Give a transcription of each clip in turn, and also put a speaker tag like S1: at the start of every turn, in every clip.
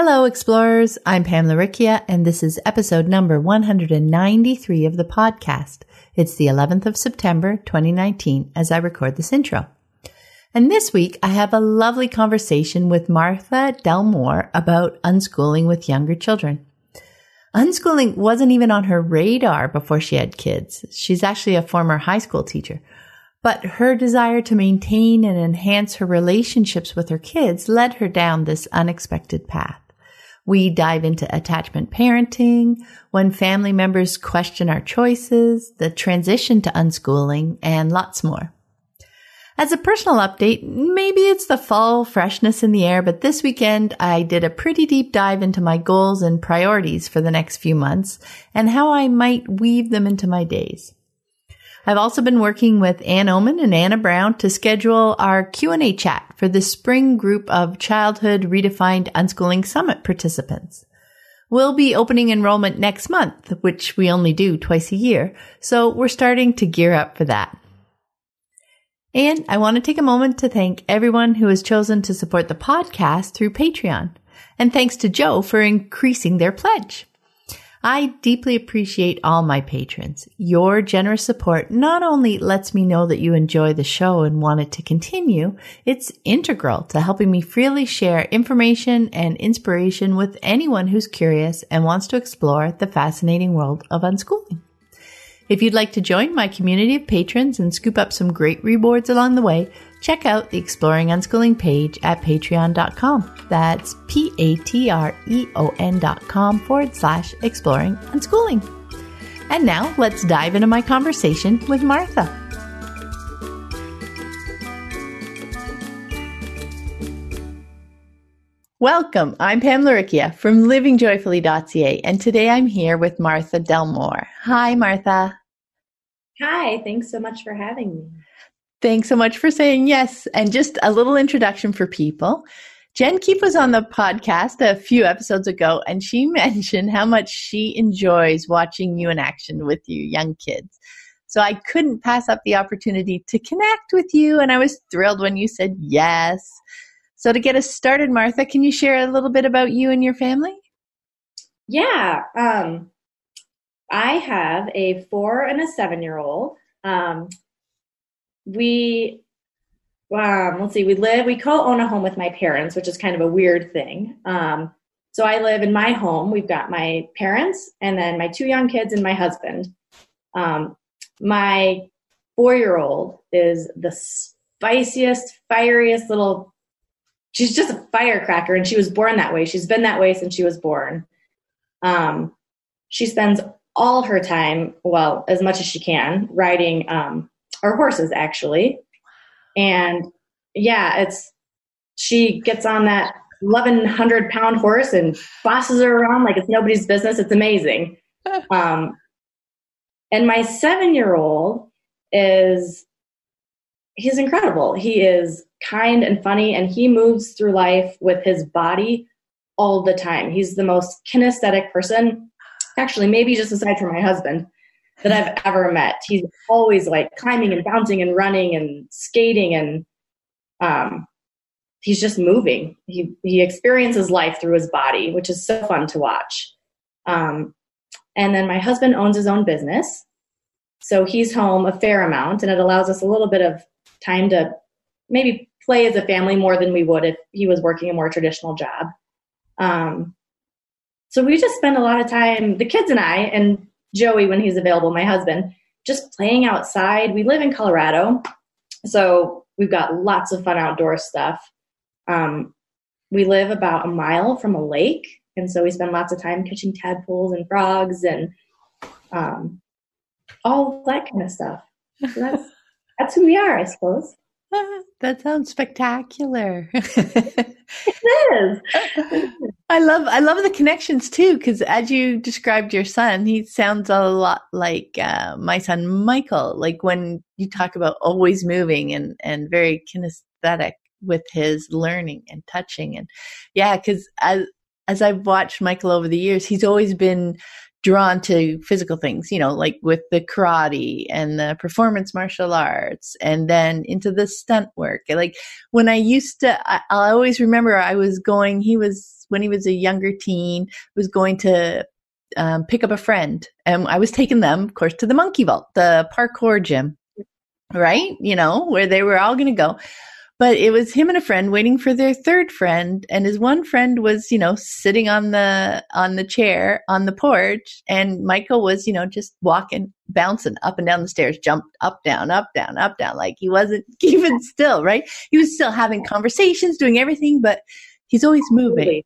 S1: Hello, explorers. I'm Pam Laricchia, and this is episode number 193 of the podcast. It's the 11th of September, 2019, as I record this intro. And this week, I have a lovely conversation with Martha Delmore about unschooling with younger children. Unschooling wasn't even on her radar before she had kids. She's actually a former high school teacher. But her desire to maintain and enhance her relationships with her kids led her down this unexpected path. We dive into attachment parenting, when family members question our choices, the transition to unschooling, and lots more. As a personal update, maybe it's the fall freshness in the air, but this weekend I did a pretty deep dive into my goals and priorities for the next few months and how I might weave them into my days. I've also been working with Ann Oman and Anna Brown to schedule our Q&A chat for the spring group of Childhood Redefined Unschooling Summit participants. We'll be opening enrollment next month, which we only do twice a year, so we're starting to gear up for that. And I want to take a moment to thank everyone who has chosen to support the podcast through Patreon. And thanks to Joe for increasing their pledge. I deeply appreciate all my patrons. Your generous support not only lets me know that you enjoy the show and want it to continue, it's integral to helping me freely share information and inspiration with anyone who's curious and wants to explore the fascinating world of unschooling. If you'd like to join my community of patrons and scoop up some great rewards along the way, check out the Exploring Unschooling page at patreon.com. That's P A T R E O N dot com forward slash exploring unschooling. And now let's dive into my conversation with Martha. Welcome. I'm Pam Laricchia from livingjoyfully.ca, and today I'm here with Martha Delmore. Hi, Martha.
S2: Hi, thanks so much for having me.
S1: Thanks so much for saying yes. And just a little introduction for people. Jen Keep was on the podcast a few episodes ago, and she mentioned how much she enjoys watching you in action with you young kids. So I couldn't pass up the opportunity to connect with you, and I was thrilled when you said yes. So to get us started, Martha, can you share a little bit about you and your family?
S2: Yeah. Um, I have a four and a seven year old. Um, we um, let's see, we live, we co-own a home with my parents, which is kind of a weird thing. Um, so I live in my home. We've got my parents and then my two young kids and my husband. Um, my four-year-old is the spiciest, fieriest little. She's just a firecracker, and she was born that way. She's been that way since she was born. Um, she spends all her time, well, as much as she can, riding um, or horses actually. And yeah, it's she gets on that 1100 pound horse and bosses her around like it's nobody's business. It's amazing. Um, and my seven year old is he's incredible. He is kind and funny, and he moves through life with his body all the time. He's the most kinesthetic person, actually, maybe just aside from my husband that I've ever met. He's always like climbing and bouncing and running and skating and um, he's just moving. He he experiences life through his body, which is so fun to watch. Um, and then my husband owns his own business, so he's home a fair amount, and it allows us a little bit of time to maybe play as a family more than we would if he was working a more traditional job. Um, so we just spend a lot of time, the kids and I, and Joey when he's available, my husband, just playing outside. We live in Colorado, so we've got lots of fun outdoor stuff. Um, we live about a mile from a lake, and so we spend lots of time catching tadpoles and frogs and um, all that kind of stuff. So that's that's who we are, I suppose.
S1: that sounds spectacular.
S2: it is.
S1: I love I love the connections too because as you described your son, he sounds a lot like uh, my son Michael. Like when you talk about always moving and and very kinesthetic with his learning and touching and yeah, because as as I've watched Michael over the years, he's always been drawn to physical things, you know, like with the karate and the performance martial arts and then into the stunt work. Like when I used to, I, I always remember I was going, he was, when he was a younger teen, was going to um, pick up a friend and I was taking them, of course, to the monkey vault, the parkour gym, right? You know, where they were all going to go but it was him and a friend waiting for their third friend and his one friend was you know sitting on the on the chair on the porch and michael was you know just walking bouncing up and down the stairs jumped up down up down up down like he wasn't even still right? He was still having conversations doing everything but he's always moving.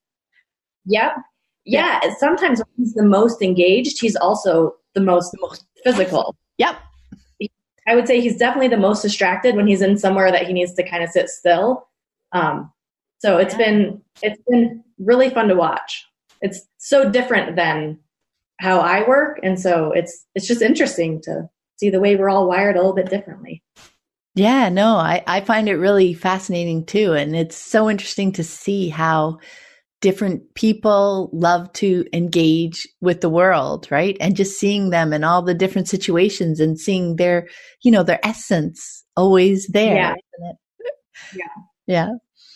S2: Yep. Yeah, yeah. sometimes when he's the most engaged he's also the most, the most physical.
S1: Yep
S2: I would say he's definitely the most distracted when he's in somewhere that he needs to kind of sit still. Um, so it's yeah. been it's been really fun to watch. It's so different than how I work, and so it's it's just interesting to see the way we're all wired a little bit differently.
S1: Yeah, no, I, I find it really fascinating too. And it's so interesting to see how different people love to engage with the world, right? And just seeing them in all the different situations and seeing their, you know, their essence always there.
S2: Yeah.
S1: Yeah. yeah.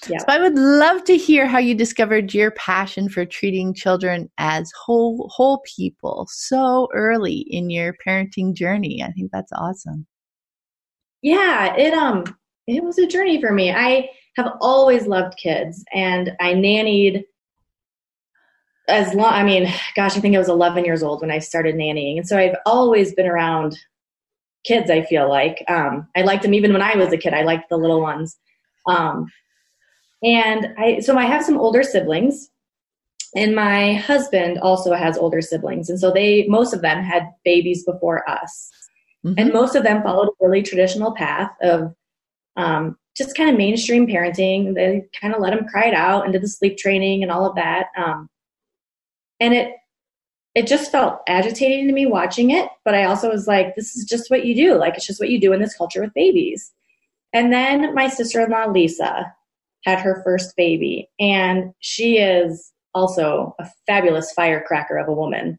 S1: Yeah. So I would love to hear how you discovered your passion for treating children as whole whole people so early in your parenting journey. I think that's awesome.
S2: Yeah, it um it was a journey for me. I have always loved kids and I nannied as long i mean gosh i think i was 11 years old when i started nannying. And so i've always been around kids i feel like. Um, i liked them even when i was a kid. I liked the little ones. Um, and i so i have some older siblings and my husband also has older siblings. And so they most of them had babies before us. Mm-hmm. and most of them followed a really traditional path of um, just kind of mainstream parenting. They kind of let them cry it out and did the sleep training and all of that. Um, and it it just felt agitating to me watching it but i also was like this is just what you do. Like it's just what you do in this culture with babies. And then my sister-in-law lisa had her first baby and she is also a fabulous firecracker of a woman.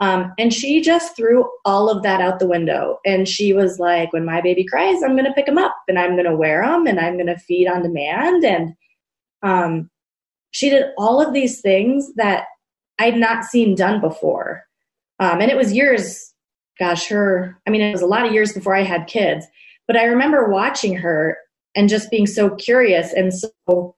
S2: Um, and she just threw all of that out the window. And she was like when my baby cries i'm going to pick him up and i'm going to wear him and i'm going to feed on demand. And um, she did all of these things that I'd not seen done before. Um, and it was years, gosh, her, I mean, it was a lot of years before I had kids, but I remember watching her and just being so curious and so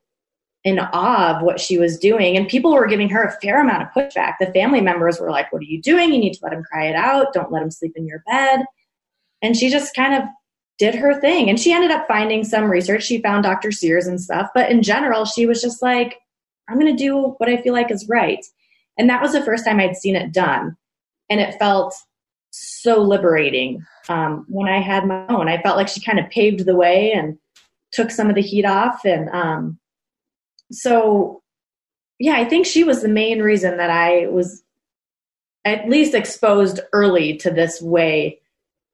S2: in awe of what she was doing. And people were giving her a fair amount of pushback. The family members were like, What are you doing? You need to let him cry it out. Don't let him sleep in your bed. And she just kind of did her thing. And she ended up finding some research. She found Dr. Sears and stuff. But in general, she was just like, I'm going to do what I feel like is right. And that was the first time I'd seen it done. And it felt so liberating um, when I had my own. I felt like she kind of paved the way and took some of the heat off. And um, so, yeah, I think she was the main reason that I was at least exposed early to this way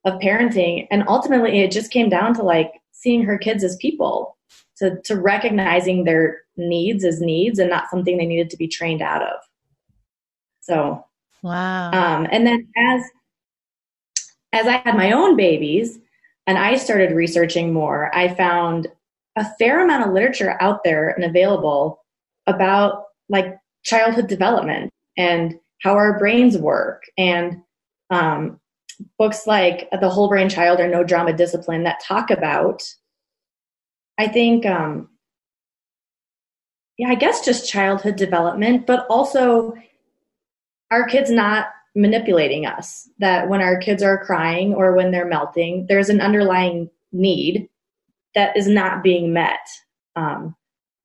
S2: of parenting. And ultimately, it just came down to like seeing her kids as people, to, to recognizing their needs as needs and not something they needed to be trained out of. So
S1: wow.
S2: Um, and then as as I had my own babies and I started researching more, I found a fair amount of literature out there and available about like childhood development and how our brains work and um, books like the whole brain child or no drama discipline that talk about i think um, yeah i guess just childhood development but also our kids not manipulating us that when our kids are crying or when they're melting there's an underlying need that is not being met um,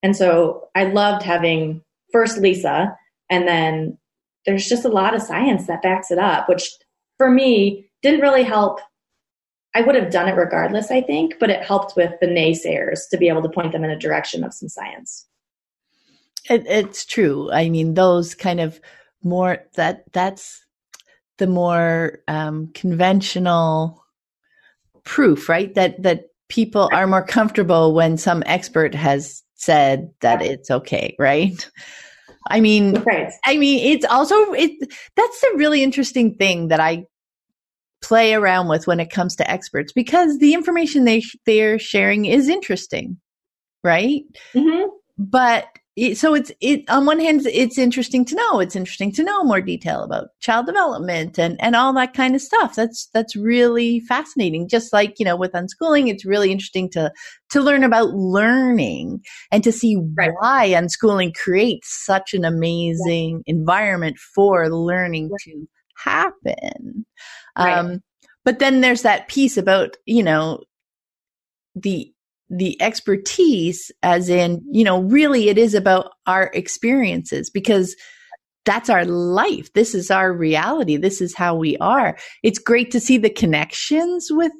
S2: and so i loved having first lisa and then there's just a lot of science that backs it up which for me didn't really help I would have done it regardless, I think, but it helped with the naysayers to be able to point them in a direction of some science.
S1: It, it's true. I mean, those kind of more that that's the more um, conventional proof, right? That that people are more comfortable when some expert has said that it's okay, right? I mean, right. I mean, it's also it. That's the really interesting thing that I play around with when it comes to experts because the information they they're sharing is interesting, right? Mm-hmm. But so it's it on one hand it's interesting to know it's interesting to know more detail about child development and and all that kind of stuff that's that's really fascinating just like you know with unschooling it's really interesting to to learn about learning and to see right. why unschooling creates such an amazing yeah. environment for learning yeah. to happen right. um but then there's that piece about you know the the expertise as in you know really it is about our experiences because that's our life this is our reality this is how we are it's great to see the connections with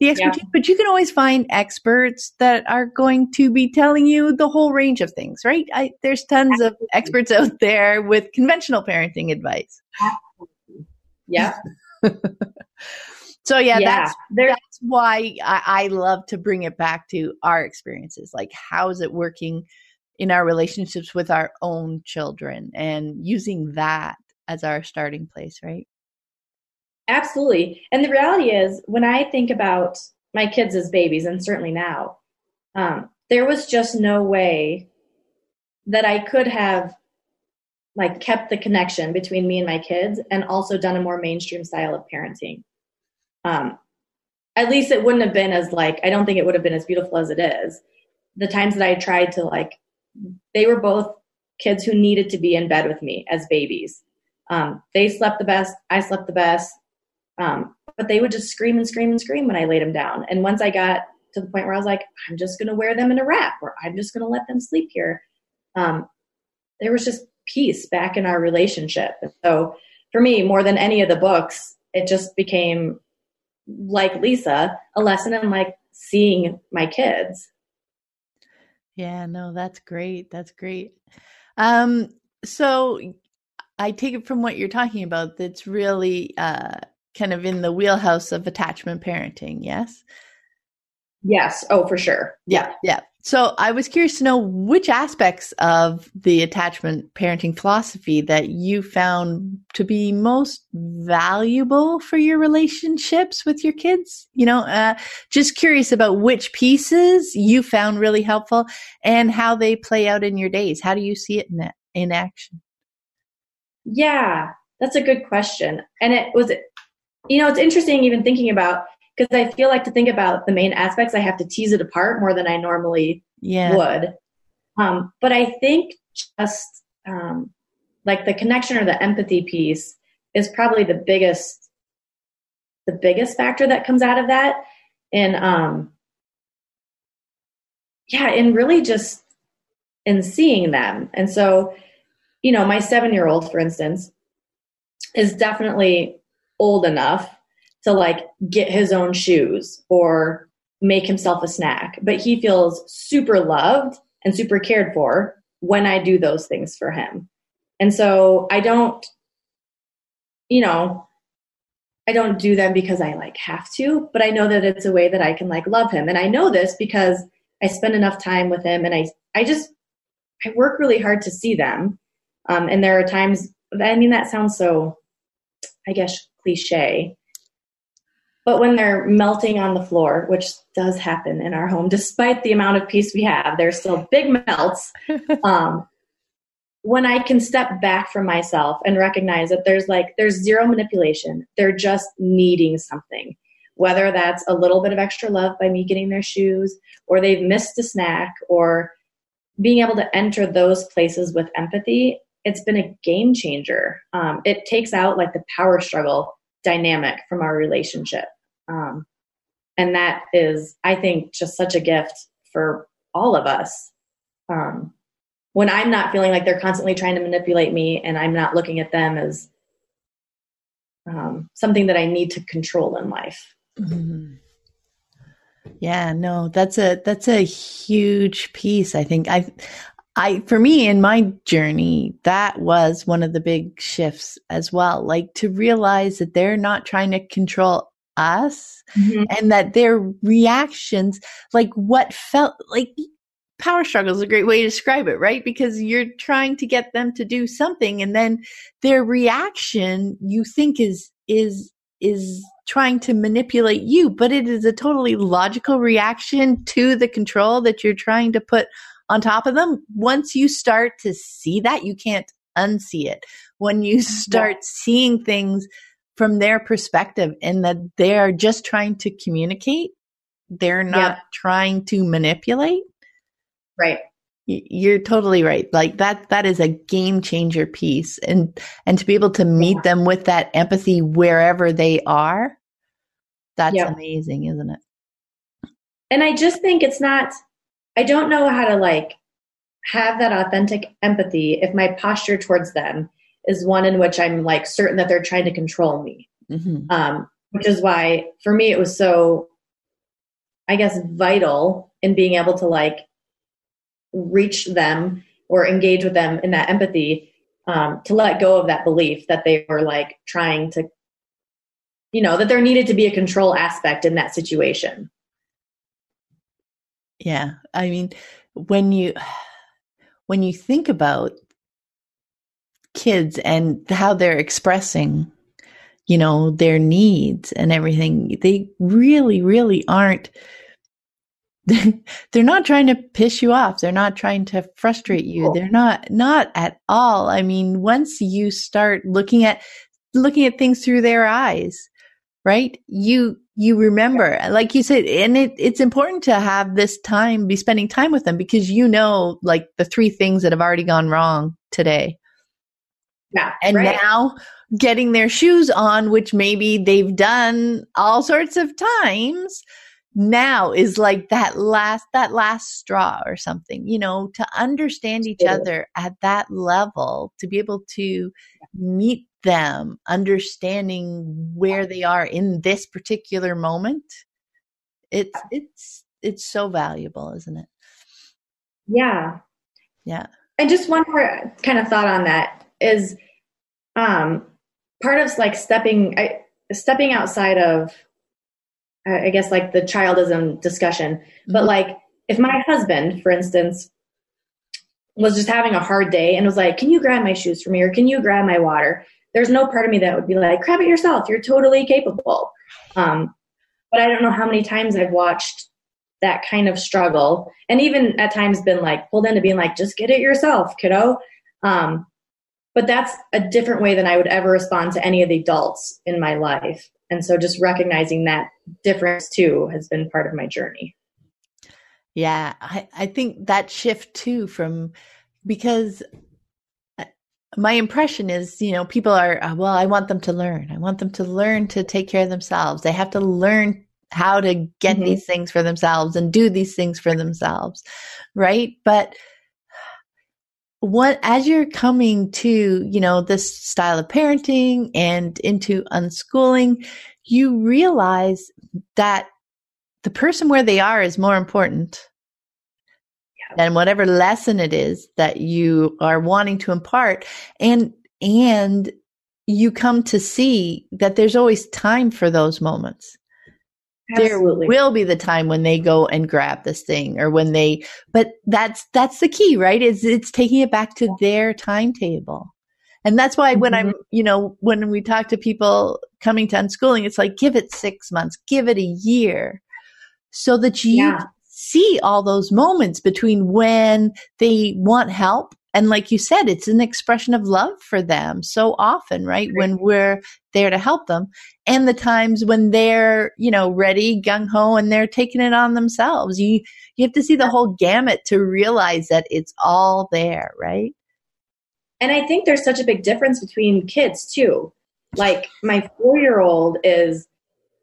S1: the expertise yeah. but you can always find experts that are going to be telling you the whole range of things right I, there's tons Absolutely. of experts out there with conventional parenting advice
S2: Absolutely. yeah
S1: So yeah, yeah that's that's why I, I love to bring it back to our experiences. Like how is it working in our relationships with our own children and using that as our starting place, right?
S2: Absolutely. And the reality is when I think about my kids as babies, and certainly now, um, there was just no way that I could have like kept the connection between me and my kids and also done a more mainstream style of parenting um, at least it wouldn't have been as like i don't think it would have been as beautiful as it is. The times that i tried to like they were both kids who needed to be in bed with me as babies. Um, they slept the best i slept the best. Um, but they would just scream and scream and scream when i laid them down. And once i got to the point where i was like i'm just going to wear them in a wrap or i'm just going to let them sleep here um, there was just peace back in our relationship. So for me more than any of the books it just became like Lisa, a lesson in like seeing my kids.
S1: Yeah, no, that's great. That's great. Um, so I take it from what you're talking about that's really uh, kind of in the wheelhouse of attachment parenting, yes?
S2: Yes. Oh, for sure.
S1: Yeah. Yeah. So I was curious to know which aspects of the attachment parenting philosophy that you found to be most valuable for your relationships with your kids. You know, uh, just curious about which pieces you found really helpful and how they play out in your days. How do you see it in, in action?
S2: Yeah, that's a good question. And it was, you know, it's interesting even thinking about because I feel like to think about the main aspects, I have to tease it apart more than I normally yeah. would. Um, but I think just um, like the connection or the empathy piece is probably the biggest, the biggest factor that comes out of that. And um, yeah, and really just in seeing them. And so, you know, my seven year old, for instance, is definitely old enough to like get his own shoes or make himself a snack, but he feels super loved and super cared for when I do those things for him. And so I don't, you know, I don't do them because I like have to, but I know that it's a way that I can like love him. And I know this because I spend enough time with him and I, I just, I work really hard to see them. Um, and there are times, I mean, that sounds so, I guess, cliche, but when they're melting on the floor, which does happen in our home, despite the amount of peace we have, there's still big melts. um, when I can step back from myself and recognize that there's like, there's zero manipulation, they're just needing something. Whether that's a little bit of extra love by me getting their shoes, or they've missed a snack, or being able to enter those places with empathy, it's been a game changer. Um, it takes out like the power struggle dynamic from our relationship. Um, and that is, I think, just such a gift for all of us. Um, when I'm not feeling like they're constantly trying to manipulate me and I'm not looking at them as um, something that I need to control in life.
S1: Mm-hmm. Yeah, no, that's a that's a huge piece. I think I I for me in my journey, that was one of the big shifts as well. Like to realize that they're not trying to control us mm-hmm. and that their reactions, like what felt like power struggle is a great way to describe it, right? Because you're trying to get them to do something and then their reaction you think is is is trying to manipulate you, but it is a totally logical reaction to the control that you're trying to put on top of them. Once you start to see that, you can't unsee it. When you start yeah. seeing things from their perspective and that they're just trying to communicate, they're not yeah. trying to manipulate.
S2: Right
S1: you're totally right like that that is a game changer piece and and to be able to meet yeah. them with that empathy wherever they are that's yep. amazing isn't it
S2: and i just think it's not i don't know how to like have that authentic empathy if my posture towards them is one in which i'm like certain that they're trying to control me. Mm-hmm. um, which is why for me it was so i guess vital in being able to like reach them or engage with them in that empathy um, to let go of that belief that they were like trying to you know that there needed to be a control aspect in that situation.
S1: Yeah. I mean when you when you think about kids and how they're expressing you know their needs and everything they really really aren't they're not trying to piss you off. They're not trying to frustrate you. They're not, not at all. I mean, once you start looking at, looking at things through their eyes, right? You, you remember, like you said, and it, it's important to have this time, be spending time with them because you know, like the three things that have already gone wrong today.
S2: Yeah.
S1: And right. now getting their shoes on, which maybe they've done all sorts of times now is like that last that last straw or something you know to understand each other at that level to be able to meet them understanding where they are in this particular moment it's it's it's so valuable isn't it?
S2: Yeah.
S1: Yeah.
S2: And just one more kind of thought on that is um part of like stepping I, stepping outside of I guess like the childism discussion. Mm-hmm. But like if my husband, for instance, was just having a hard day and was like, "Can you grab my shoes for me?" or "Can you grab my water?" There's no part of me that would be like, "Grab it yourself. You're totally capable." Um, but I don't know how many times I've watched that kind of struggle, and even at times been like pulled into being like, "Just get it yourself, kiddo." Um, but that's a different way than I would ever respond to any of the adults in my life. And so just recognizing that difference too has been part of my journey.
S1: Yeah, I, I think that shift too from because uh, my impression is, you know, people are, uh, well, I want them to learn. I want them to learn to take care of themselves. They have to learn how to get mm-hmm. these things for themselves and do these things for themselves. Right. But what as you're coming to you know this style of parenting and into unschooling you realize that the person where they are is more important yeah. than whatever lesson it is that you are wanting to impart and and you come to see that there's always time for those moments Absolutely. there will be the time when they go and grab this thing or when they but that's that's the key right is it's taking it back to their timetable and that's why when mm-hmm. i'm you know when we talk to people coming to unschooling it's like give it six months give it a year so that you yeah. see all those moments between when they want help and like you said it's an expression of love for them so often right? When we're there to help them and the times when they're you know ready gung-ho and they're taking it on themselves. You you have to see the whole gamut to realize that it's all there right?
S2: And i think there's such a big difference between kids too. Like my four year old is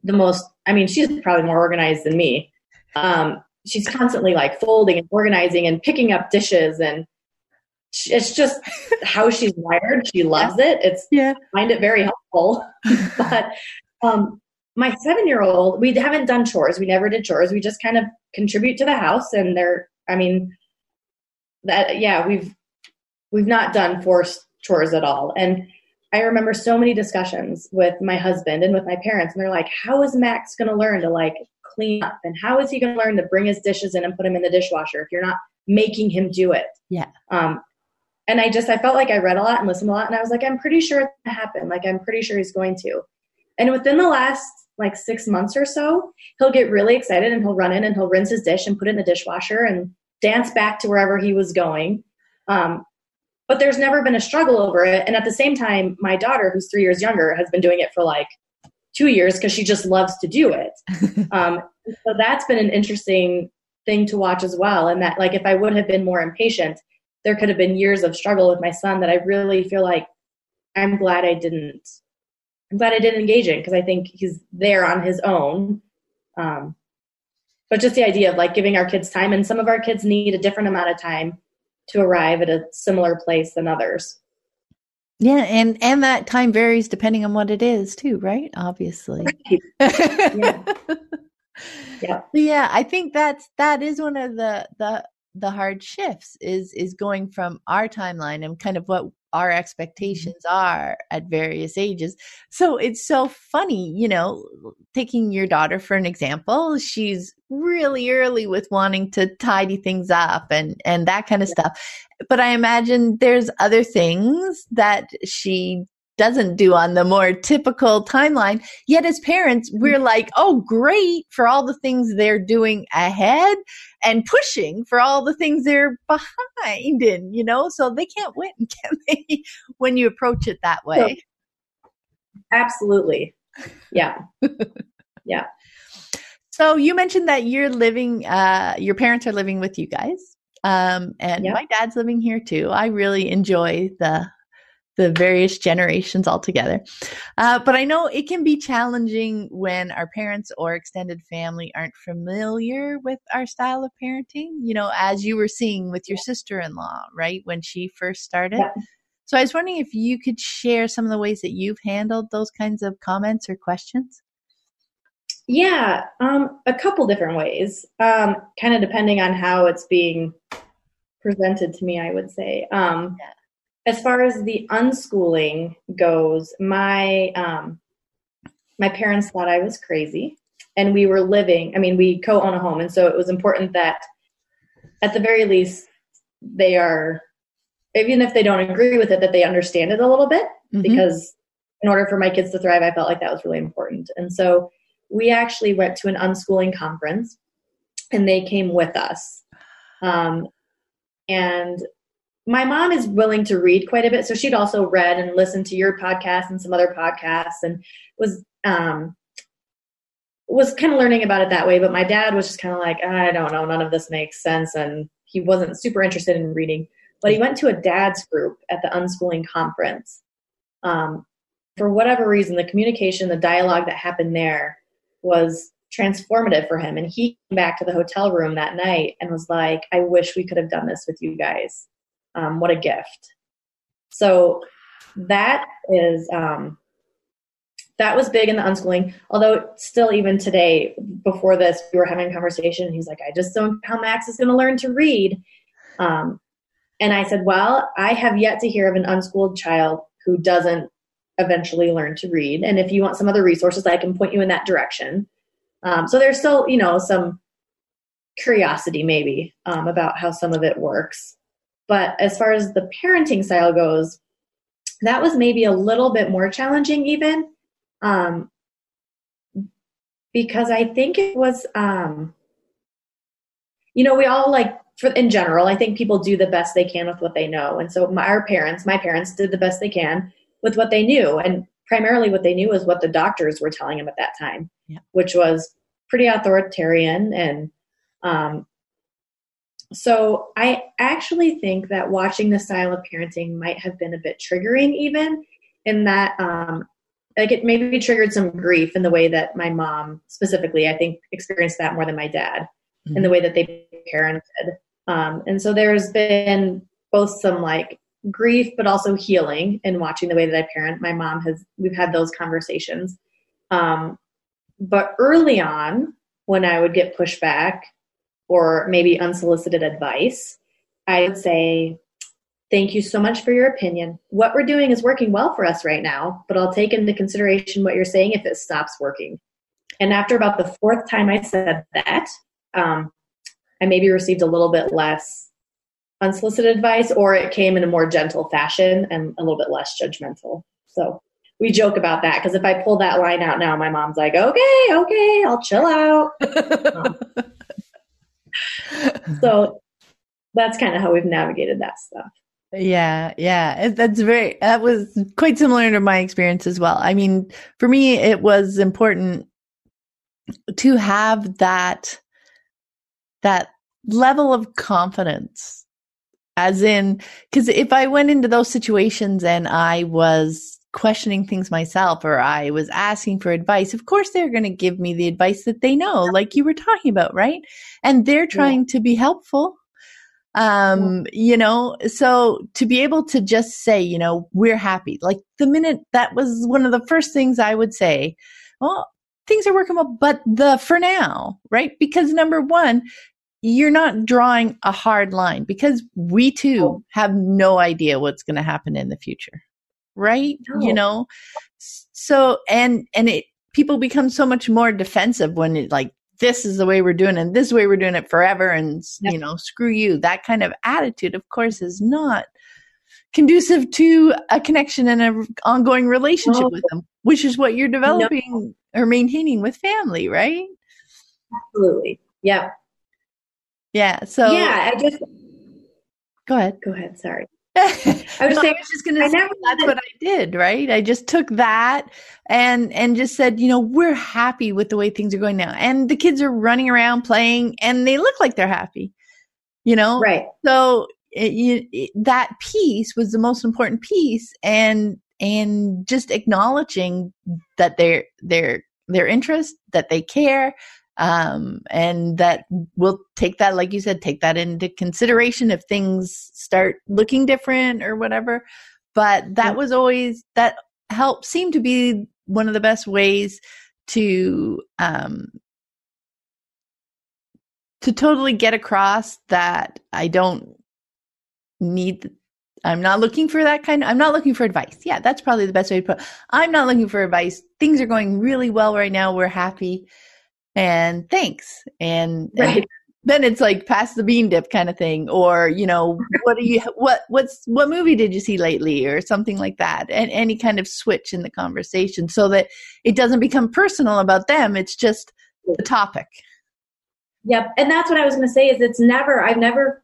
S2: the most i mean she's probably more organized than me. Um, she's constantly like folding and organizing and picking up dishes and it's just how she's wired. She loves yeah. it. It's yeah. I find it very helpful. but um, my seven year old, we haven't done chores. We never did chores. We just kind of contribute to the house, and they're. I mean, that yeah, we've we've not done forced chores at all, and I remember so many discussions with my husband and with my parents, and they're like, "How is Max going to learn to like clean up, and how is he going to learn to bring his dishes in and put them in the dishwasher if you're not making him do it?"
S1: Yeah.
S2: Um, and I just I felt like I read a lot and listened a lot, and I was like, I'm pretty sure it's going to happen. Like I'm pretty sure he's going to. And within the last like six months or so, he'll get really excited and he'll run in and he'll rinse his dish and put it in the dishwasher and dance back to wherever he was going. Um, but there's never been a struggle over it. And at the same time, my daughter, who's three years younger, has been doing it for like two years because she just loves to do it. um, so that's been an interesting thing to watch as well. And that, like, if I would have been more impatient, there could have been years of struggle with my son that I really feel like I'm glad I didn't I'm glad I didn't engage in because I think he's there on his own. Um, but just the idea of like giving our kids time, and some of our kids need a different amount of time to arrive at a similar place than others.
S1: Yeah, and and that time varies depending on what it is too, right? Obviously. yeah. yeah. Yeah, I think that's that is one of the the the hard shifts is is going from our timeline and kind of what our mm-hmm. expectations are at various ages. So it's so funny, you know, taking your daughter for an example, she's really early with wanting to tidy things up and and that kind of stuff. But I imagine there's other things that she doesn't do on the more typical timeline. Yet as parents, we're mm-hmm. like, oh, great for all the things they're doing ahead and pushing for all the things they're behind in, you know, so they can't win, can they, when you approach it that way?
S2: Absolutely. Yeah. yeah.
S1: So you mentioned that you're living, uh, your parents are living with you guys. Um, and yep. my dad's living here too. I really enjoy the the various generations altogether. Uh, but I know it can be challenging when our parents or extended family aren't familiar with our style of parenting, you know, as you were seeing with your sister in law, right, when she first started. Yeah. So I was wondering if you could share some of the ways that you've handled those kinds of comments or questions.
S2: Yeah, um, a couple different ways, um, kind of depending on how it's being presented to me, I would say. Um, yeah as far as the unschooling goes, my um, my parents thought I was crazy, and we were living. I mean, we co-own a home, and so it was important that, at the very least, they are, even if they don't agree with it, that they understand it a little bit. Mm-hmm. Because in order for my kids to thrive, I felt like that was really important, and so we actually went to an unschooling conference, and they came with us. Um, and my mom is willing to read quite a bit, so she'd also read and listened to your podcast and some other podcasts, and was um, was kind of learning about it that way. But my dad was just kind of like, I don't know, none of this makes sense, and he wasn't super interested in reading. But he went to a dad's group at the unschooling conference. Um, for whatever reason, the communication, the dialogue that happened there was transformative for him. And he came back to the hotel room that night and was like, I wish we could have done this with you guys um, what a gift. So that is um, that was big in the unschooling. Although still, even today, before this, we were having a conversation. he's like, "I just don't know how Max is going to learn to read." Um, and I said, "Well, I have yet to hear of an unschooled child who doesn't eventually learn to read. And if you want some other resources, I can point you in that direction." Um, so there's still, you know, some curiosity maybe um, about how some of it works. But as far as the parenting style goes, that was maybe a little bit more challenging, even um, because I think it was, um, you know, we all like, for, in general, I think people do the best they can with what they know. And so my, our parents, my parents did the best they can with what they knew. And primarily what they knew was what the doctors were telling them at that time, yeah. which was pretty authoritarian and um, so I actually think that watching the style of parenting might have been a bit triggering, even in that, um, like it maybe triggered some grief in the way that my mom specifically, I think, experienced that more than my dad, mm-hmm. in the way that they parented. Um, and so there's been both some like grief, but also healing in watching the way that I parent. My mom has, we've had those conversations. Um, but early on, when I would get pushback or maybe unsolicited advice, I would say, Thank you so much for your opinion. What we're doing is working well for us right now, but I'll take into consideration what you're saying if it stops working. And after about the fourth time I said that, um, I maybe received a little bit less unsolicited advice, or it came in a more gentle fashion and a little bit less judgmental. So we joke about that because if I pull that line out now, my mom's like, okay, okay, I'll chill out. um, so that's kind of how we've navigated that stuff.
S1: Yeah, yeah. That's very, that was quite similar to my experience as well. I mean, for me, it was important to have that, that level of confidence as in, cause if I went into those situations and I was questioning things myself or I was asking for advice, of course they're going to give me the advice that they know, like you were talking about, right? And they're trying yeah. to be helpful. Um, yeah. you know, so to be able to just say, you know, we're happy. Like the minute that was one of the first things I would say, well, things are working well, but the for now, right? Because number one, you're not drawing a hard line because we too oh. have no idea what's going to happen in the future right no. you know so and and it people become so much more defensive when it like this is the way we're doing it and this way we're doing it forever and yep. you know screw you that kind of attitude of course is not conducive to a connection and an ongoing relationship no. with them which is what you're developing no. or maintaining with family right
S2: absolutely yeah
S1: yeah so
S2: yeah i just
S1: go ahead
S2: go ahead sorry
S1: I was, no, I was just going to say that's what I did, right? I just took that and and just said, you know, we're happy with the way things are going now, and the kids are running around playing, and they look like they're happy, you know,
S2: right?
S1: So it, it, that piece was the most important piece, and and just acknowledging that they're they're their interest, that they care, um, and that we'll take that, like you said, take that into consideration if things start looking different or whatever. But that was always that help seemed to be one of the best ways to um, to totally get across that I don't need I'm not looking for that kind of, I'm not looking for advice. Yeah, that's probably the best way to put. It. I'm not looking for advice. Things are going really well right now. We're happy and thanks. And, right. and then it's like pass the bean dip kind of thing or you know what are you what what's what movie did you see lately or something like that and any kind of switch in the conversation so that it doesn't become personal about them it's just the topic
S2: yep and that's what i was going to say is it's never i've never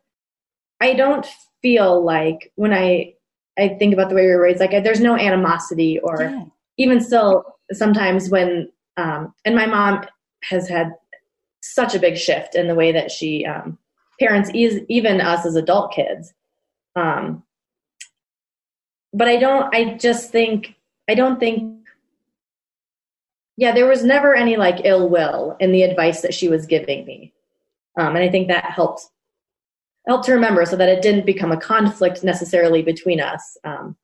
S2: i don't feel like when i i think about the way we were raised like there's no animosity or yeah. even still sometimes when um and my mom has had such a big shift in the way that she um, parents is even us as adult kids. Um, but i don't i just think i don't think yeah there was never any like ill will in the advice that she was giving me. Um, and i think that helped helped to remember so that it didn't become a conflict necessarily between us. Um,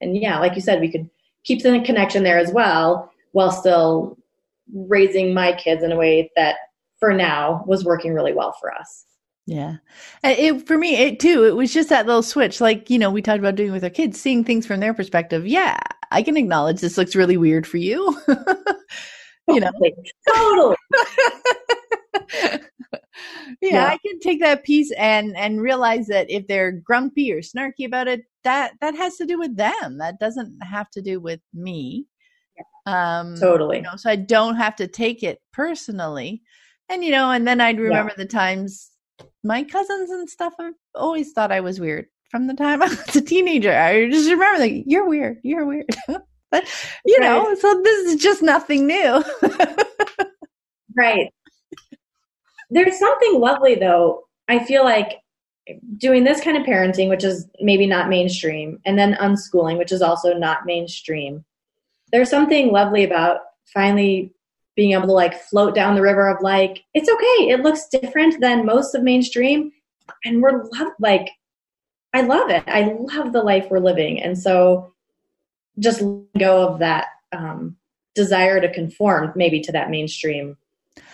S2: and yeah like you said we could keep the connection there as well while still raising my kids in a way that for now was working really well for us.
S1: Yeah. Uh, it, for me, it too, it was just that little switch. Like, you know, we talked about doing with our kids, seeing things from their perspective. Yeah, I can acknowledge this looks really weird for you. you know,
S2: totally.
S1: yeah, yeah, I can take that piece and and realize that if they're grumpy or snarky about it, that that has to do with them. That doesn't have to do with me.
S2: Um, totally.
S1: You know, so I don't have to take it personally. And, you know, and then I'd remember yeah. the times my cousins and stuff have always thought I was weird from the time I was a teenager. I just remember like, you're weird, you're weird. but, you right. know, so this is just nothing new.
S2: right. There's something lovely though. I feel like doing this kind of parenting, which is maybe not mainstream, and then unschooling, which is also not mainstream there's something lovely about finally being able to like float down the river of like it's okay it looks different than most of mainstream and we're like i love it i love the life we're living and so just go of that um desire to conform maybe to that mainstream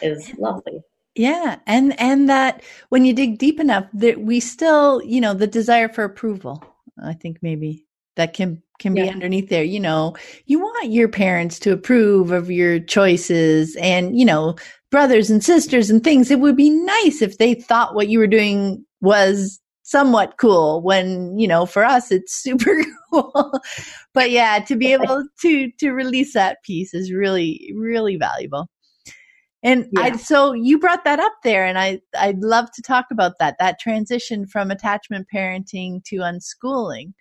S2: is lovely.
S1: Yeah, and and that when you dig deep enough, that we still, you know, the desire for approval. I think maybe that can can be underneath there. You know, you want your parents to approve of your choices, and you know, brothers and sisters and things. It would be nice if they thought what you were doing was somewhat cool when you know for us it's super cool but yeah to be able to to release that piece is really really valuable and yeah. I, so you brought that up there, and I I'd love to talk about that that transition from attachment parenting to unschooling.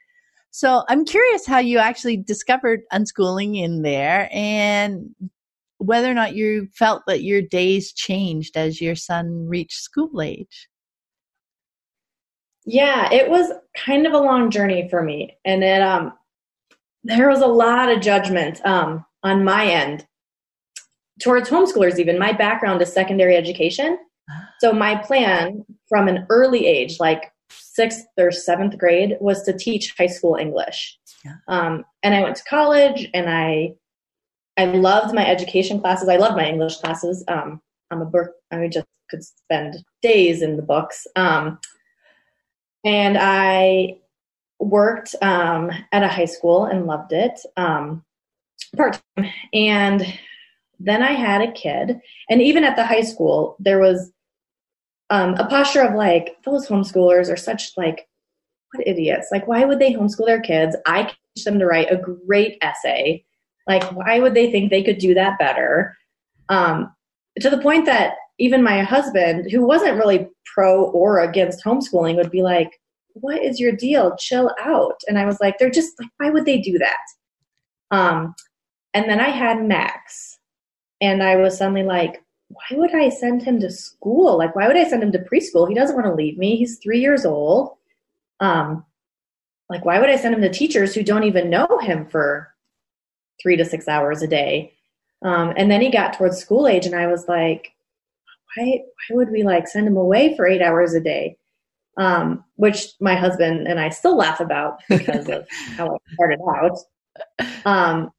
S1: So I'm curious how you actually discovered unschooling in there, and whether or not you felt that your days changed as your son reached school age.
S2: Yeah, it was kind of a long journey for me, and it um there was a lot of judgment um on my end towards homeschoolers even. My background is secondary education. So my plan from an early age like sixth or seventh grade was to teach high school english. Yeah. um, and i went to college and i i loved my education classes. I loved my english classes. Um, i'm a book i just could spend days in the books. Um, and i worked um, at a high school and loved it um, part-time. And then I had a kid. And even at the high school, there was um, a posture of like, those homeschoolers are such like, what idiots. Like, why would they homeschool their kids? I teach them to write a great essay. Like, why would they think they could do that better? Um, to the point that even my husband, who wasn't really pro or against homeschooling, would be like, what is your deal? Chill out. And I was like, they're just like, why would they do that? Um, and then I had Max and I was suddenly like, why would I send him to school? Like, why would I send him to preschool? He doesn't want to leave me. He's three years old. Um, like, why would I send him to teachers who don't even know him for three to six hours a day? Um, and then he got towards school age, and I was like, why, why would we like send him away for eight hours a day? Um, which my husband and I still laugh about because of how it started out. Um,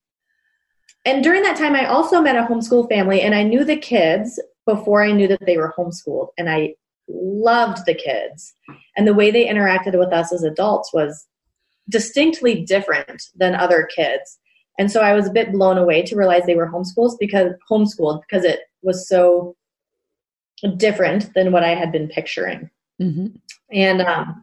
S2: and during that time, I also met a homeschool family, and I knew the kids before I knew that they were homeschooled, and I loved the kids. And the way they interacted with us as adults was distinctly different than other kids. And so I was a bit blown away to realize they were homeschooled because homeschooled because it was so different than what I had been picturing. Mm-hmm. And um,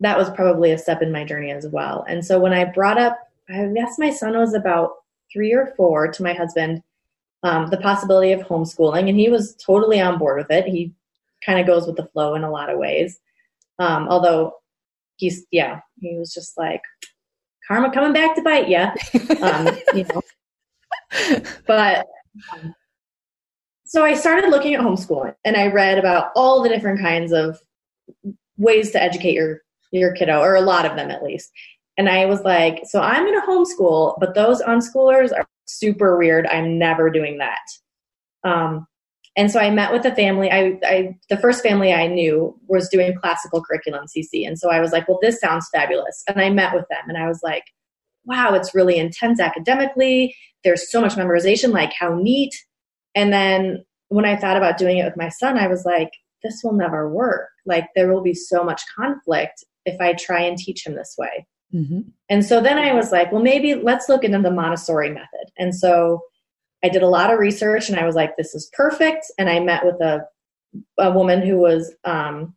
S2: that was probably a step in my journey as well. And so when I brought up, I guess my son was about three or four to my husband um, the possibility of homeschooling, and he was totally on board with it. He kind of goes with the flow in a lot of ways. Um, although he's, yeah, he was just like, karma coming back to bite you, um, you know. But um, so I started looking at homeschooling, and I read about all the different kinds of ways to educate your your kiddo, or a lot of them at least. And I was like, so I'm going to homeschool, but those unschoolers are super weird. I'm never doing that. Um, and so I met with a family. I, I, the first family I knew was doing classical curriculum CC, and so I was like, "Well, this sounds fabulous." And I met with them, and I was like, "Wow, it's really intense academically. There's so much memorization. Like, how neat!" And then when I thought about doing it with my son, I was like, "This will never work. Like, there will be so much conflict if I try and teach him this way." Mm-hmm. And so then I was like, well, maybe let's look into the Montessori method. And so I did a lot of research and I was like, this is perfect. And I met with a, a woman who was um,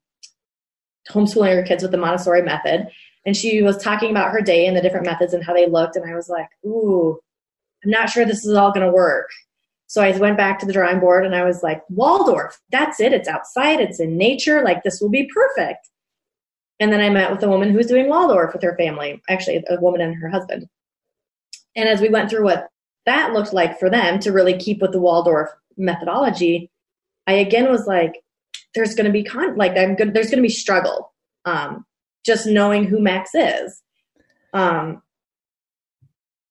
S2: homeschooling her kids with the Montessori method. And she was talking about her day and the different methods and how they looked. And I was like, ooh, I'm not sure this is all going to work. So I went back to the drawing board and I was like, Waldorf, that's it. It's outside, it's in nature. Like, this will be perfect. And then I met with a woman who was doing Waldorf with her family, actually, a woman and her husband. And as we went through what that looked like for them to really keep with the Waldorf methodology, I again was like, there's going to be con like I'm good. There's going to be struggle, um, just knowing who Max is. Um,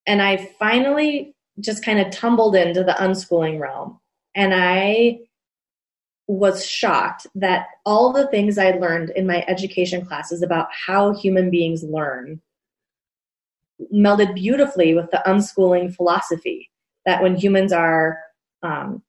S2: and I finally just kind of tumbled into the unschooling realm, and I was shocked that all the things I learned in my education classes about how human beings learn melded beautifully with the unschooling philosophy that when humans are um,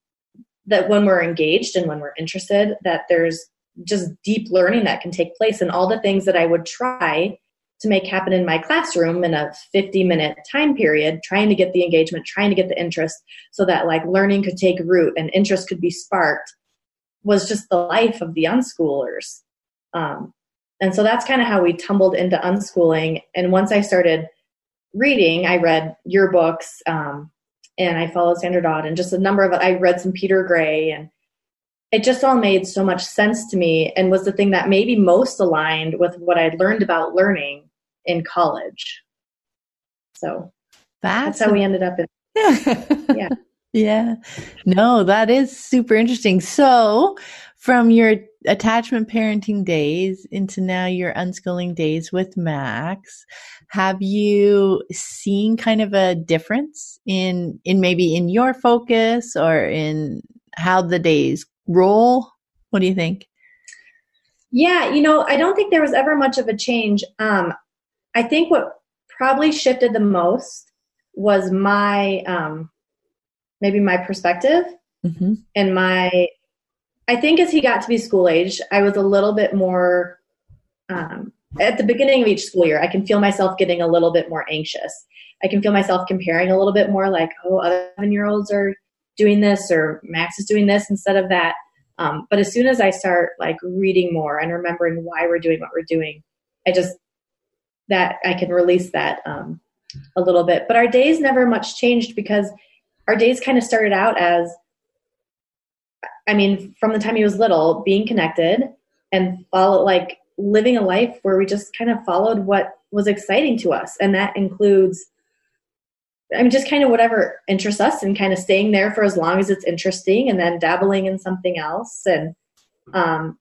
S2: that when we're engaged and when we're interested that there's just deep learning that can take place. And all the things that i would try to make happen in my classroom in a 50 minute time period trying to get the engagement trying to get the interest so that like learning could take root and interest could be sparked was just the life of the unschoolers um, and so that's kind of how we tumbled into unschooling and once i started reading i read your books um, and i followed sandra dodd and just a number of i read some peter gray and it just all made so much sense to me and was the thing that maybe most aligned with what I'd learned about learning in college. So that's, that's how we ended up in.
S1: yeah. Yeah. No, that is super interesting. So, from your attachment parenting days into now your unschooling days with Max, have you seen kind of a difference in in maybe in your focus or in how the days roll? What do you think?
S2: Yeah, you know, I don't think there was ever much of a change. Um, I think what probably shifted the most was my um, maybe my perspective mm-hmm. and my. I think as he got to be school age, I was a little bit more. Um, at the beginning of each school year, I can feel myself getting a little bit more anxious. I can feel myself comparing a little bit more, like, oh, other seven year olds are doing this, or Max is doing this instead of that. Um, but as soon as I start like reading more and remembering why we're doing what we're doing, I just that I can release that um, a little bit. But our days never much changed because our days kind of started out as, I mean, from the time he was little, being connected and follow like living a life where we just kind of followed what was exciting to us, and that includes. I mean, just kind of whatever interests us and kind of staying there for as long as it's interesting and then dabbling in something else. And um,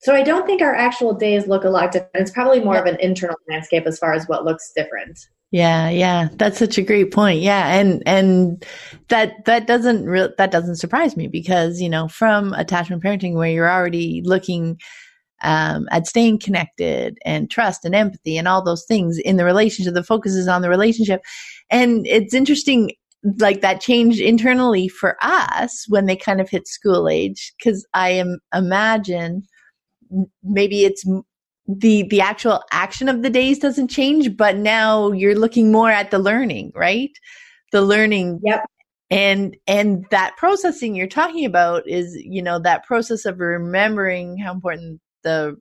S2: so I don't think our actual days look a lot different. It's probably more of an internal landscape as far as what looks different.
S1: Yeah, yeah, that's such a great point. Yeah, and and that that doesn't re- that doesn't surprise me because you know from attachment parenting where you're already looking um, at staying connected and trust and empathy and all those things in the relationship. The focus is on the relationship, and it's interesting like that changed internally for us when they kind of hit school age because I am imagine maybe it's the the actual action of the days doesn't change but now you're looking more at the learning right? The learning.
S2: Yep.
S1: And and that processing you're talking about is you know that process of remembering how important the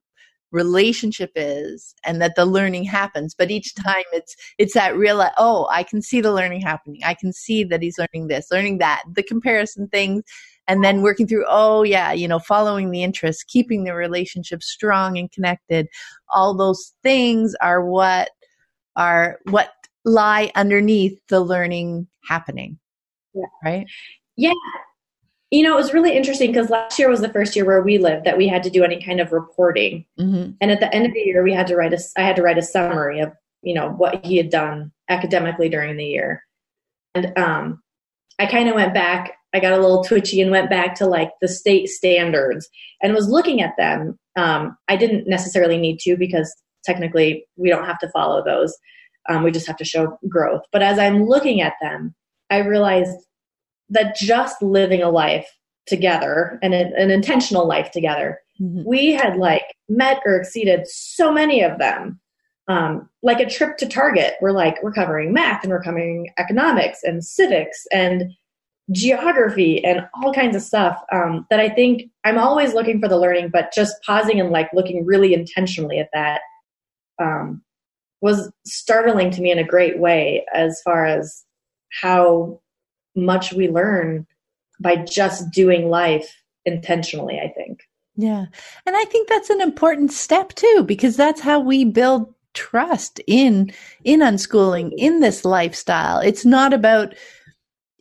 S1: relationship is and that the learning happens. But each mm-hmm. time it's it's that real oh i can see the learning happening. I can see that he's learning this learning that the comparison things and then working through oh yeah you know following the interest keeping the relationship strong and connected. All those things are what are what lie underneath the learning happening
S2: yeah.
S1: right?
S2: Yeah. You know it was really interesting because last year was the first year where we lived that we had to do any kind of reporting. Mm-hmm. and at the end of the year we had to write a i had to write a summary of you know what he had done academically during the year. And um i kind of went back I got a little twitchy and went back to like the state standards and was looking at them. Um, I didn't necessarily need to because technically we don't have to follow those. Um, we just have to show growth. But as I'm looking at them, I realized that just living a life together and an, an intentional life together, mm-hmm. we had like met or exceeded so many of them. Um, like a trip to Target, we're like, we're covering math and we're covering economics and civics and geography and all kinds of stuff um, that I think I'm always looking for the learning, but just pausing and like looking really intentionally at that um, was startling to me in a great way as far as how much we learn by just doing life intentionally, I think.
S1: Yeah. And I think that's an important step too, because that's how we build trust in in unschooling in this lifestyle it's not about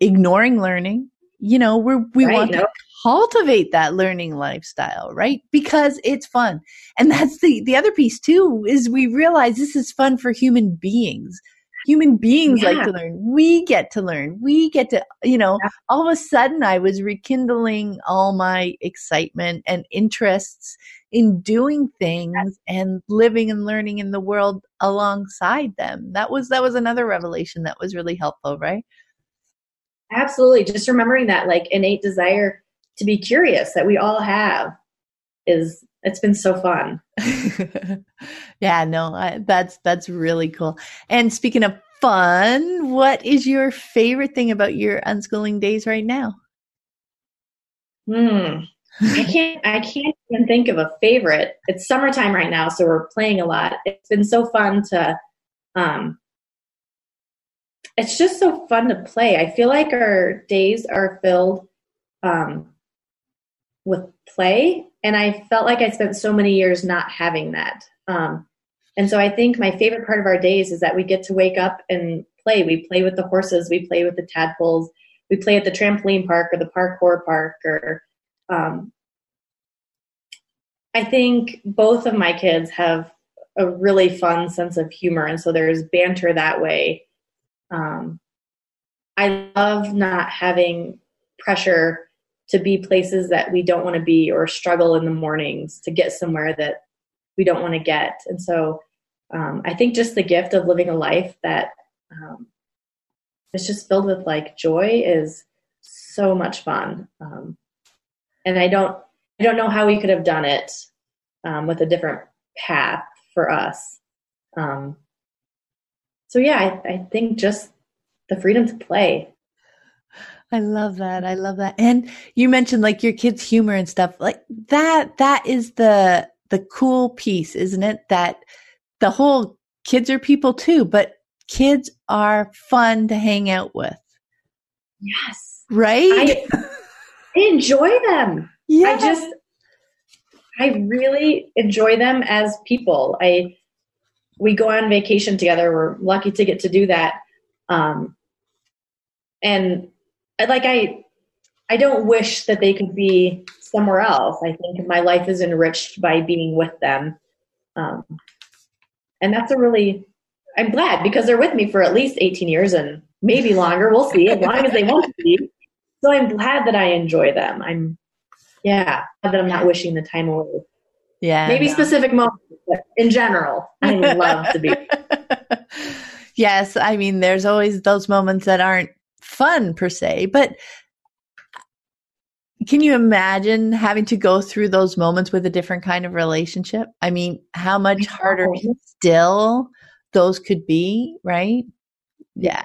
S1: ignoring learning. You know, we're, we right, want to cultivate that learning lifestyle, right? Because it's fun. And that's the, the other piece too, is we realize this is fun for human beings. Human beings yeah. like to learn. We get to learn. We get to, you know, yeah. all of a sudden I was rekindling all my excitement and interests in doing things and living and learning in the world alongside them. That was, that was another revelation that was really helpful, right?
S2: Absolutely. Just remembering that like innate desire to be curious that we all have is it's been so fun.
S1: yeah, no, I, that's that's really cool. And speaking of fun, what is your favorite thing about your unschooling days right now?
S2: Hmm. I can't I can't even think of a favorite. It's summertime right now, so we're playing a lot. It's been so fun to um it's just so fun to play. I feel like our days are filled um with play and I felt like I spent so many years not having that. Um and so I think my favorite part of our days is that we get to wake up and play. We play with the horses, we play with the tadpoles, we play at the trampoline park or the parkour park or um, I think both of my kids have a really fun sense of humor, and so there's banter that way. Um, I love not having pressure to be places that we don't want to be or struggle in the mornings to get somewhere that we don't want to get. And so um, I think just the gift of living a life that um, is just filled with like joy is so much fun. Um, and I don't I don't know how we could have done it um, with a different path for us. Um, so yeah, I, I think just the freedom to play.
S1: I love that. I love that. And you mentioned like your kids' humor and stuff like that. That is the the cool piece, isn't it? That the whole kids are people too, but kids are fun to hang out with.
S2: Yes.
S1: Right?
S2: I, I enjoy them. Yeah. I just I really enjoy them as people. I we go on vacation together. We're lucky to get to do that. Um, and like I I don't wish that they could be somewhere else. I think my life is enriched by being with them. Um, and that's a really I'm glad because they're with me for at least 18 years and maybe longer. We'll see as long as they want to be. So I'm glad that I enjoy them. I'm, yeah, that I'm not wishing the time away.
S1: Yeah.
S2: Maybe no. specific moments, but in general, I love to be.
S1: yes. I mean, there's always those moments that aren't fun per se, but can you imagine having to go through those moments with a different kind of relationship? I mean, how much harder still those could be, right? Yeah.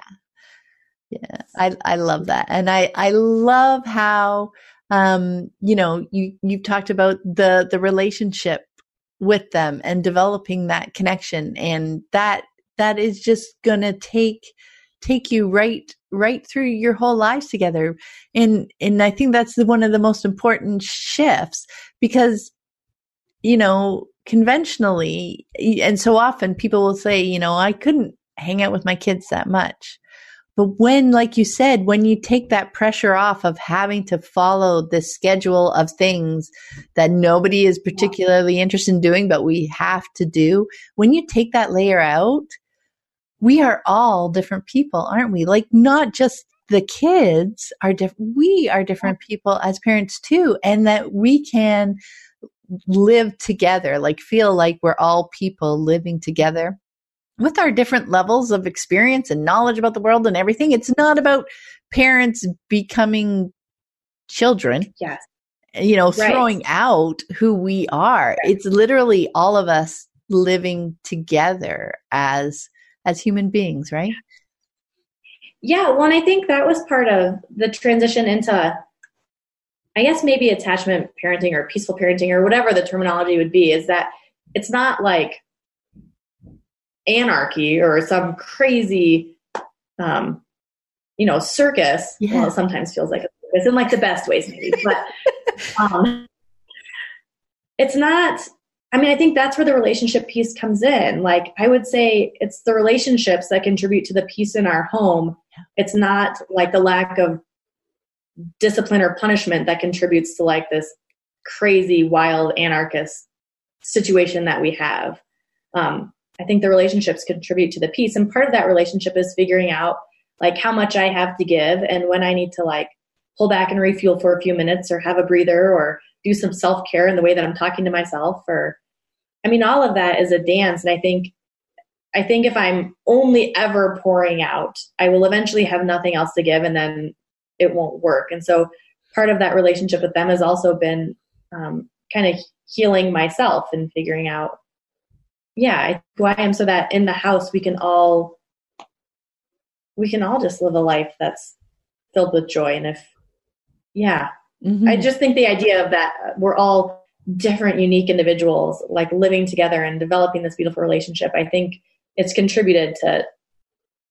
S1: Yeah, I I love that, and I I love how um you know you you've talked about the the relationship with them and developing that connection, and that that is just gonna take take you right right through your whole lives together. And and i think that's the, one of the most important shifts because you know conventionally and so often people will say you know i couldn't hang out with my kids that much but when, like you said, when you take that pressure off of having to follow the schedule of things that nobody is particularly interested in doing, but we have to do, when you take that layer out, we are all different people, aren't we? Like, not just the kids are different, we are different people as parents too, and that we can live together, like, feel like we're all people living together with our different levels of experience and knowledge about the world and everything, it's not about parents becoming children.
S2: Yes.
S1: You know, right. throwing out who we are. Right. It's literally all of us living together as as human beings, right?
S2: Yeah, well, and I think that was part of the transition into I guess maybe attachment parenting or peaceful parenting or whatever the terminology would be is that it's not like anarchy or some crazy, um, you know, circus. Yeah. Well, it sometimes feels like a circus in like the best ways, maybe, but um, it's not. I mean, I think that's where the relationship piece comes in. Like, I would say it's the relationships that contribute to the peace in our home. It's not like the lack of discipline or punishment that contributes to like this crazy, wild, anarchist situation that we have. Um, I think the relationships contribute to the peace. And part of that relationship is figuring out like how much I have to give and when I need to like pull back and refuel for a few minutes or have a breather or do some self care in the way that I'm talking to myself or I mean all of that is a dance and I think I think if I'm only ever pouring out, I will eventually have nothing else to give and then it won't work. And so part of that relationship with them has also been um, kind of healing myself and figuring out, yeah, who I am, so that in the house we can all we can all just live a life that's filled with joy. And if, yeah, mm-hmm. I just think the idea of that we're all different, unique individuals, like living together and developing this beautiful relationship. I think it's contributed to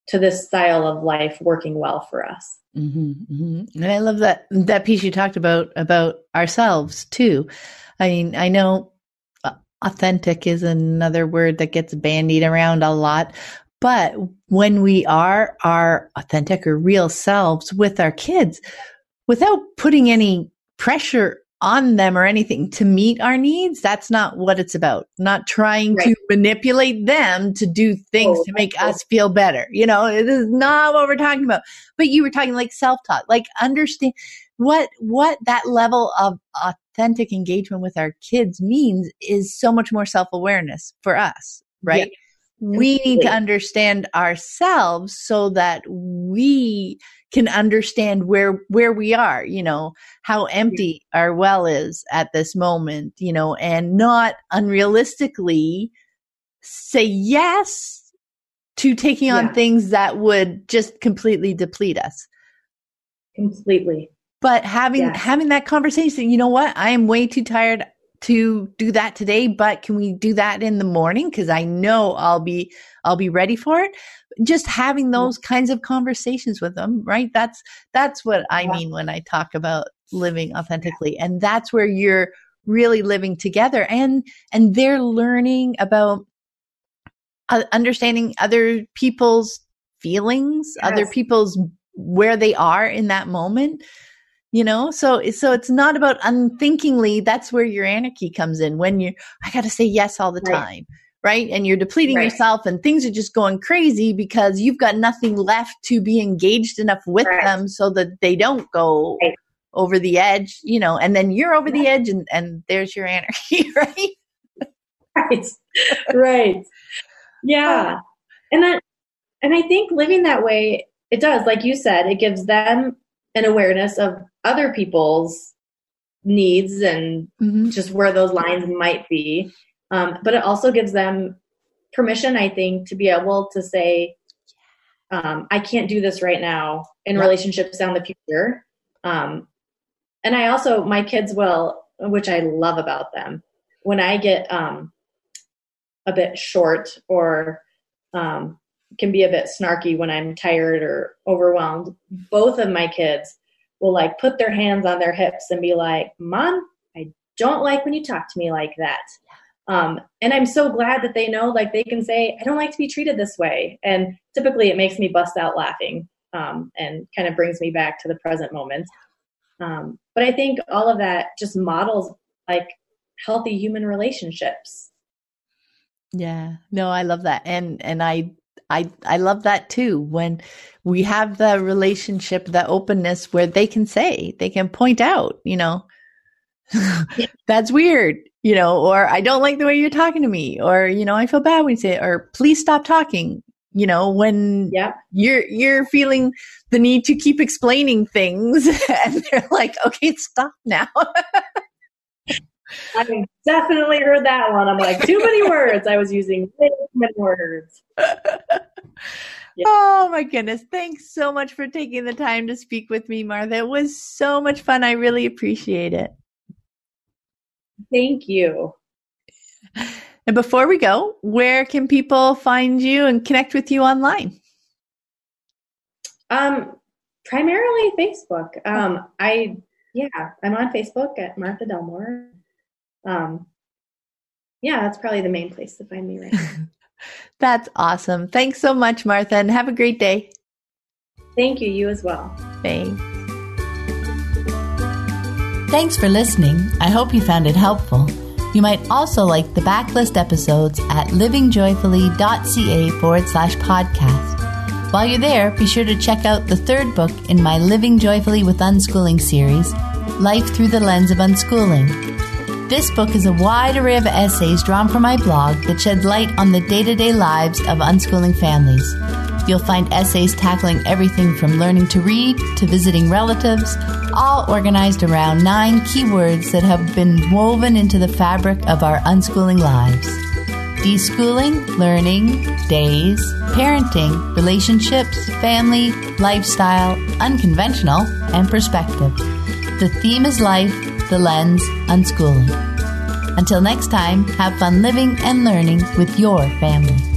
S2: to this style of life working well for us.
S1: Mm-hmm, mm-hmm. And I love that that piece you talked about about ourselves too. I mean, I know authentic is another word that gets bandied around a lot, but when we are our authentic or real selves with our kids, without putting any pressure on them or anything to meet our needs. That's not what it's about. Not trying right. to manipulate them to do things oh, to make us feel better. You know, it is not what we're talking about. But you were talking like self-taught, like understand what, what that level of authentic engagement with our kids means is so much more self-awareness for us, right? Yeah we need to understand ourselves so that we can understand where where we are you know how empty our well is at this moment you know and not unrealistically say yes to taking on yeah. things that would just completely deplete us.
S2: Completely
S1: but having yes. having that conversation you know what i am way too tired to do that today, but can we do that in the morning? Cause I know I'll be, I'll be ready for it. Just having those kinds of conversations with them, right? That's, that's what I mean when I talk about living authentically. And that's where you're really living together and, and they're learning about uh, understanding other people's feelings, yes. other people's where they are in that moment you know? So so it's not about unthinkingly that's where your anarchy comes in when you i got to say yes all the right. time right? And you're depleting right. yourself and things are just going crazy because you've got nothing left to be engaged enough with right. them so that they don't go over the edge you know? And then you're over the edge and and there's your anarchy right?
S2: Right. Right. Yeah. Oh. And that and i think living that way it does like you said it gives them an awareness of other people's needs and mm-hmm. just where those lines might be. Um, but it also gives them permission, I think, to be able to say, um, I can't do this right now in relationships down the future. Um, and I also, my kids will, which I love about them, when I get um, a bit short or um, can be a bit snarky when I'm tired or overwhelmed, both of my kids will like put their hands on their hips and be like, Mom, I don't like when you talk to me like that. Um, and I'm so glad that they know, like, they can say, I don't like to be treated this way. And typically it makes me bust out laughing um, and kind of brings me back to the present moment. Um, but I think all of that just models like healthy human relationships.
S1: Yeah, no, I love that. And, and I I, I love that too. When we have the relationship, the openness where they can say, they can point out, you know, that's weird, you know, or I don't like the way you're talking to me, or, you know, I feel bad when you say, it, or please stop talking, you know, when
S2: yeah.
S1: you're, you're feeling the need to keep explaining things and they're like, okay, stop now.
S2: I definitely heard that one. I'm like, too many words. I was using too words.
S1: Yeah. Oh my goodness. Thanks so much for taking the time to speak with me, Martha. It was so much fun. I really appreciate it.
S2: Thank you.
S1: And before we go, where can people find you and connect with you online?
S2: Um, primarily Facebook. Um, I yeah, I'm on Facebook at Martha Delmore. Um, yeah, that's probably the main place to find me right now.
S1: That's awesome. Thanks so much, Martha, and have a great day.
S2: Thank you. You as well.
S1: Thanks.
S3: Thanks for listening. I hope you found it helpful. You might also like the backlist episodes at livingjoyfully.ca forward slash podcast. While you're there, be sure to check out the third book in my Living Joyfully with Unschooling series, Life Through the Lens of Unschooling. This book is a wide array of essays drawn from my blog that shed light on the day to day lives of unschooling families.
S1: You'll find essays tackling everything from learning to read to visiting relatives, all organized around nine keywords that have been woven into the fabric of our unschooling lives deschooling, learning, days, parenting, relationships, family, lifestyle, unconventional, and perspective. The theme is life, the lens, unschooling. Until next time, have fun living and learning with your family.